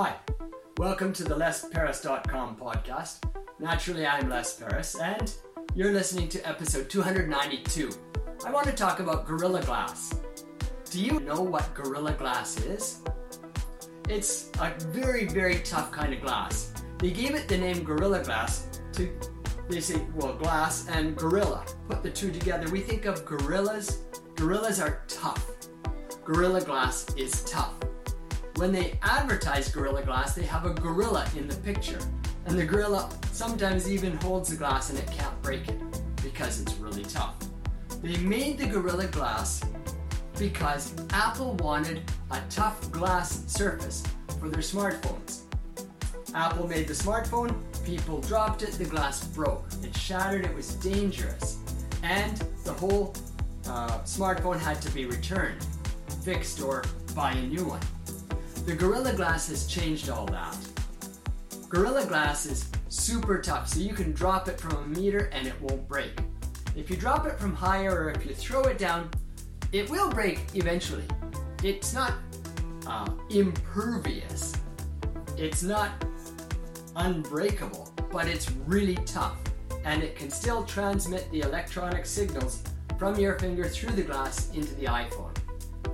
Hi, welcome to the LesPerras.com podcast. Naturally, I'm Les Perras, and you're listening to episode 292. I want to talk about Gorilla Glass. Do you know what Gorilla Glass is? It's a very, very tough kind of glass. They gave it the name Gorilla Glass to, they say, well, glass and gorilla. Put the two together. We think of gorillas. Gorillas are tough. Gorilla Glass is tough. When they advertise Gorilla Glass, they have a gorilla in the picture. And the gorilla sometimes even holds the glass and it can't break it because it's really tough. They made the Gorilla Glass because Apple wanted a tough glass surface for their smartphones. Apple made the smartphone, people dropped it, the glass broke. It shattered, it was dangerous. And the whole uh, smartphone had to be returned, fixed, or buy a new one. The Gorilla Glass has changed all that. Gorilla Glass is super tough, so you can drop it from a meter and it won't break. If you drop it from higher or if you throw it down, it will break eventually. It's not uh, impervious, it's not unbreakable, but it's really tough and it can still transmit the electronic signals from your finger through the glass into the iPhone.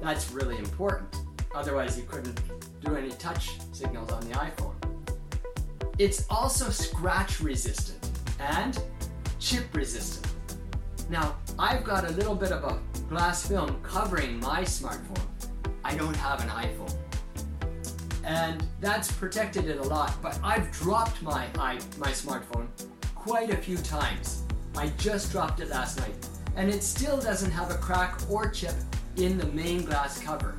That's really important, otherwise, you couldn't do any touch signals on the iPhone. It's also scratch resistant and chip resistant. Now, I've got a little bit of a glass film covering my smartphone. I don't have an iPhone. And that's protected it a lot, but I've dropped my my smartphone quite a few times. I just dropped it last night, and it still doesn't have a crack or chip in the main glass cover.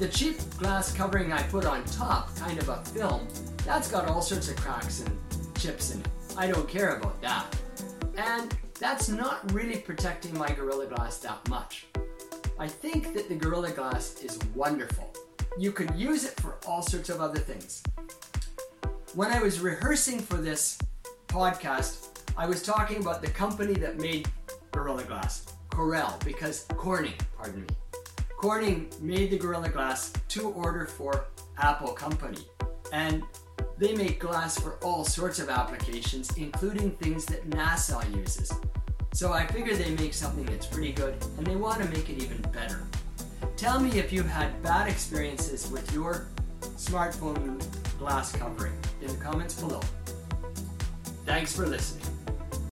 The cheap glass covering I put on top, kind of a film, that's got all sorts of cracks and chips in it. I don't care about that. And that's not really protecting my Gorilla Glass that much. I think that the Gorilla Glass is wonderful. You could use it for all sorts of other things. When I was rehearsing for this podcast, I was talking about the company that made Gorilla Glass, Corel, because Corning, pardon me. Corning made the Gorilla Glass to order for Apple Company. And they make glass for all sorts of applications, including things that NASA uses. So I figure they make something that's pretty good and they want to make it even better. Tell me if you've had bad experiences with your smartphone glass covering in the comments below. Thanks for listening.